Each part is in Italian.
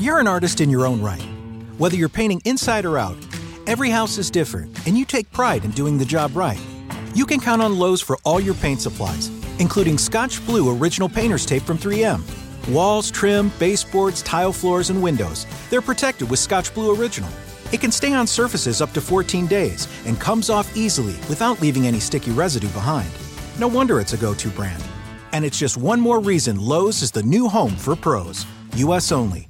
You're an artist in your own right. Whether you're painting inside or out, every house is different, and you take pride in doing the job right. You can count on Lowe's for all your paint supplies, including Scotch Blue Original Painter's Tape from 3M. Walls, trim, baseboards, tile floors, and windows, they're protected with Scotch Blue Original. It can stay on surfaces up to 14 days and comes off easily without leaving any sticky residue behind. No wonder it's a go to brand. And it's just one more reason Lowe's is the new home for pros. US only.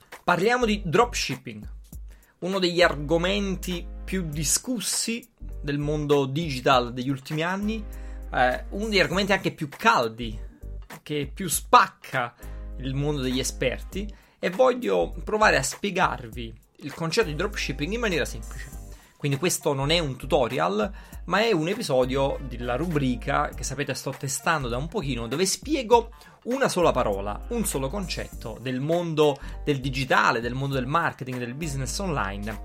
Parliamo di dropshipping, uno degli argomenti più discussi del mondo digital degli ultimi anni, eh, uno degli argomenti anche più caldi, che più spacca il mondo degli esperti e voglio provare a spiegarvi il concetto di dropshipping in maniera semplice. Quindi questo non è un tutorial, ma è un episodio della rubrica che sapete sto testando da un pochino, dove spiego una sola parola, un solo concetto del mondo del digitale, del mondo del marketing, del business online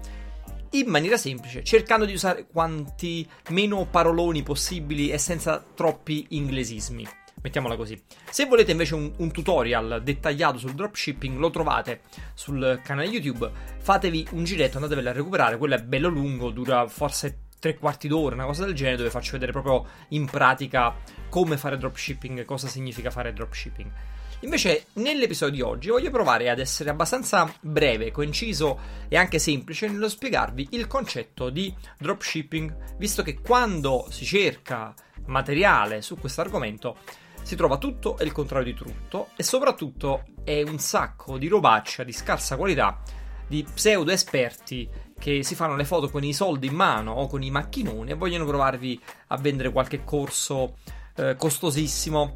in maniera semplice, cercando di usare quanti meno paroloni possibili e senza troppi inglesismi. Mettiamola così. Se volete invece un, un, tutorial dettagliato sul dropshipping, lo trovate sul canale YouTube. Fatevi un giretto, andatevelo a recuperare. Quello è bello lungo, dura forse tre quarti d'ora, una cosa del genere, dove faccio vedere proprio in pratica come fare dropshipping, cosa significa fare dropshipping. Invece, nell'episodio di oggi voglio provare ad essere abbastanza breve, conciso e anche semplice nello spiegarvi il concetto di dropshipping, visto che quando si cerca materiale su questo argomento si trova tutto e il contrario di tutto e soprattutto è un sacco di robaccia di scarsa qualità di pseudo esperti che si fanno le foto con i soldi in mano o con i macchinoni e vogliono provarvi a vendere qualche corso eh, costosissimo.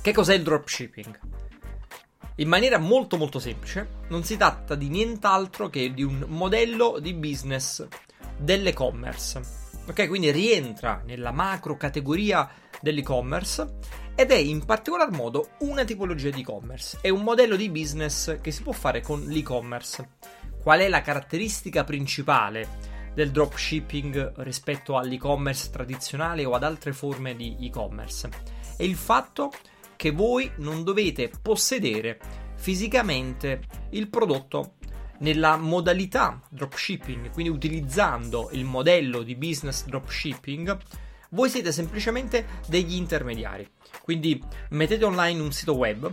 Che cos'è il dropshipping? In maniera molto molto semplice, non si tratta di nient'altro che di un modello di business dell'e-commerce. Ok, quindi rientra nella macro categoria dell'e-commerce ed è in particolar modo una tipologia di e-commerce. È un modello di business che si può fare con l'e-commerce. Qual è la caratteristica principale del dropshipping rispetto all'e-commerce tradizionale o ad altre forme di e-commerce? È il fatto che voi non dovete possedere fisicamente il prodotto nella modalità dropshipping, quindi utilizzando il modello di business dropshipping, voi siete semplicemente degli intermediari. Quindi mettete online un sito web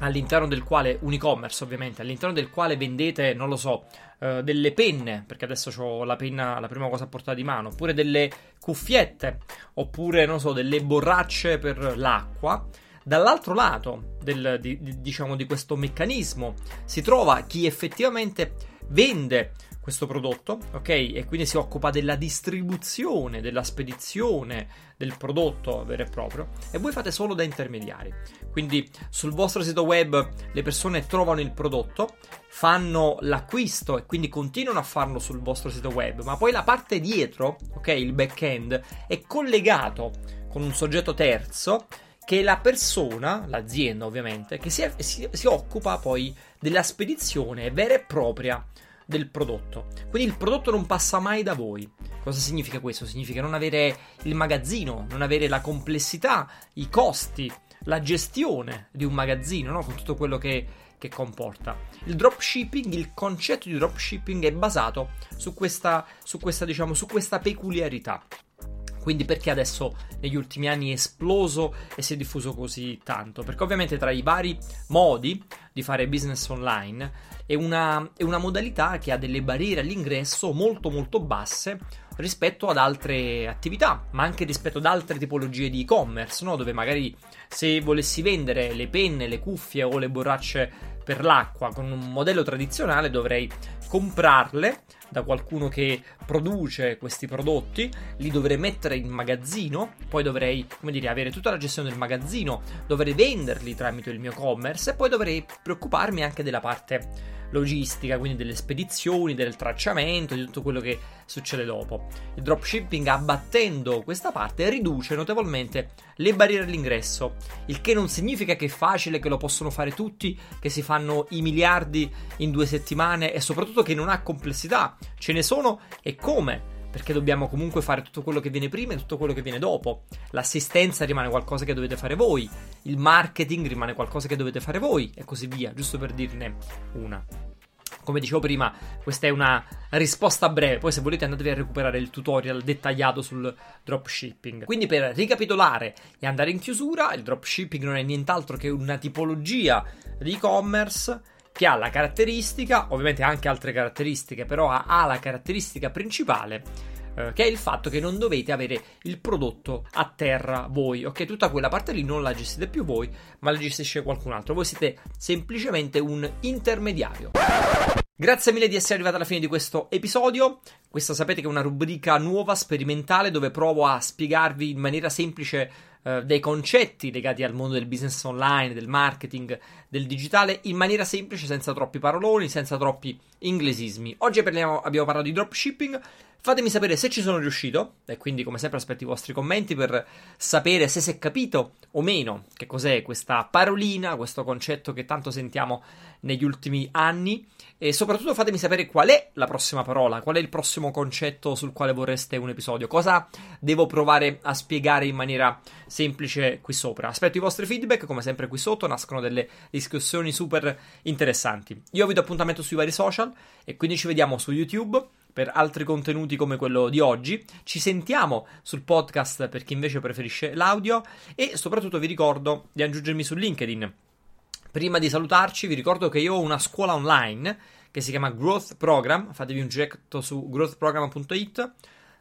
all'interno del quale un e-commerce ovviamente, all'interno del quale vendete, non lo so, uh, delle penne, perché adesso ho la penna, la prima cosa a portata di mano, oppure delle cuffiette, oppure, non so, delle borracce per l'acqua. Dall'altro lato del, di, diciamo, di questo meccanismo si trova chi effettivamente vende questo prodotto, ok? E quindi si occupa della distribuzione, della spedizione del prodotto vero e proprio e voi fate solo da intermediari. Quindi sul vostro sito web le persone trovano il prodotto, fanno l'acquisto e quindi continuano a farlo sul vostro sito web, ma poi la parte dietro, ok, il back-end è collegato con un soggetto terzo che è la persona, l'azienda ovviamente, che si, si, si occupa poi della spedizione vera e propria del prodotto. Quindi il prodotto non passa mai da voi. Cosa significa questo? Significa non avere il magazzino, non avere la complessità, i costi, la gestione di un magazzino, no? con tutto quello che, che comporta. Il dropshipping, il concetto di dropshipping è basato su questa, su questa, diciamo, su questa peculiarità. Quindi perché adesso negli ultimi anni è esploso e si è diffuso così tanto? Perché ovviamente tra i vari modi di fare business online è una, è una modalità che ha delle barriere all'ingresso molto molto basse rispetto ad altre attività, ma anche rispetto ad altre tipologie di e-commerce, no? dove magari se volessi vendere le penne, le cuffie o le borracce per l'acqua con un modello tradizionale dovrei comprarle da qualcuno che produce questi prodotti, li dovrei mettere in magazzino, poi dovrei, come dire, avere tutta la gestione del magazzino, dovrei venderli tramite il mio commerce e poi dovrei preoccuparmi anche della parte logistica, quindi delle spedizioni, del tracciamento, di tutto quello che succede dopo. Il dropshipping abbattendo questa parte riduce notevolmente le barriere all'ingresso, il che non significa che è facile, che lo possono fare tutti, che si fanno i miliardi in due settimane e soprattutto che non ha complessità. Ce ne sono e come? Perché dobbiamo comunque fare tutto quello che viene prima e tutto quello che viene dopo. L'assistenza rimane qualcosa che dovete fare voi, il marketing rimane qualcosa che dovete fare voi e così via, giusto per dirne una. Come dicevo prima, questa è una risposta breve, poi se volete andatevi a recuperare il tutorial dettagliato sul dropshipping. Quindi per ricapitolare e andare in chiusura, il dropshipping non è nient'altro che una tipologia di e-commerce che ha la caratteristica, ovviamente anche altre caratteristiche, però ha, ha la caratteristica principale eh, che è il fatto che non dovete avere il prodotto a terra voi, ok? Tutta quella parte lì non la gestite più voi, ma la gestisce qualcun altro. Voi siete semplicemente un intermediario. Grazie mille di essere arrivati alla fine di questo episodio. Questa sapete che è una rubrica nuova, sperimentale, dove provo a spiegarvi in maniera semplice eh, dei concetti legati al mondo del business online, del marketing, del digitale in maniera semplice, senza troppi paroloni, senza troppi inglesismi. Oggi parliamo, abbiamo parlato di dropshipping. Fatemi sapere se ci sono riuscito, e quindi come sempre aspetto i vostri commenti per sapere se si è capito o meno che cos'è questa parolina, questo concetto che tanto sentiamo negli ultimi anni. E soprattutto fatemi sapere qual è la prossima parola, qual è il prossimo concetto sul quale vorreste un episodio, cosa devo provare a spiegare in maniera semplice qui sopra. Aspetto i vostri feedback, come sempre qui sotto nascono delle discussioni super interessanti. Io vi do appuntamento sui vari social e quindi ci vediamo su YouTube per altri contenuti come quello di oggi. Ci sentiamo sul podcast per chi invece preferisce l'audio e soprattutto vi ricordo di aggiungermi su LinkedIn. Prima di salutarci vi ricordo che io ho una scuola online che si chiama Growth Program, fatevi un giretto su growthprogram.it,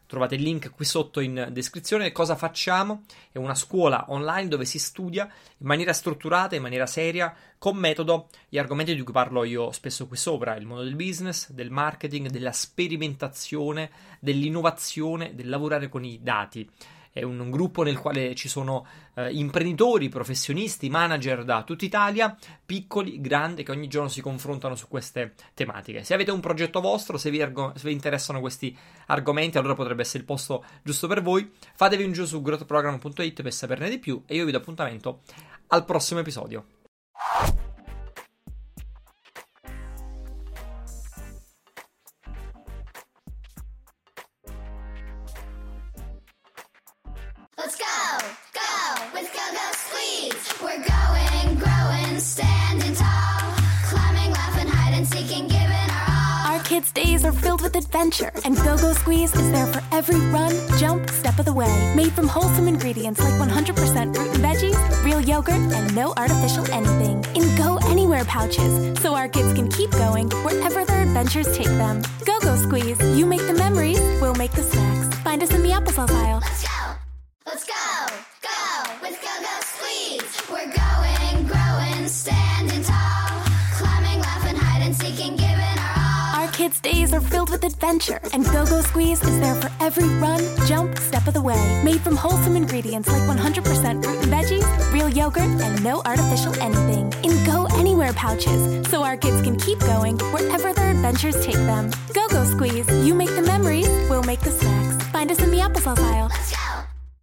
trovate il link qui sotto in descrizione. Cosa facciamo? È una scuola online dove si studia in maniera strutturata, in maniera seria, con metodo, gli argomenti di cui parlo io spesso qui sopra, il mondo del business, del marketing, della sperimentazione, dell'innovazione, del lavorare con i dati è un, gruppo nel quale ci sono eh, imprenditori, professionisti, manager da tutta Italia, piccoli, grandi, che ogni giorno si confrontano su queste tematiche. Se avete un progetto vostro, se vi, argo- se vi interessano questi argomenti, allora potrebbe essere il posto giusto per voi. Fatevi un giro su growthprogram.it per saperne di più e io vi do appuntamento al prossimo episodio. Kids' days are filled with adventure, and Go Go Squeeze is there for every run, jump, step of the way. Made from wholesome ingredients like 100% fruit and veggies, real yogurt, and no artificial anything. In Go Anywhere pouches, so our kids can keep going wherever their adventures take them. Go Go Squeeze, you make the memories, we'll make the snacks. Find us in the applesauce aisle. Kids' days are filled with adventure, and Go Go Squeeze is there for every run, jump, step of the way. Made from wholesome ingredients like 100% fruit and veggies, real yogurt, and no artificial anything. In Go Anywhere pouches, so our kids can keep going wherever their adventures take them. Go Go Squeeze, you make the memories, we'll make the snacks. Find us in the applesauce aisle.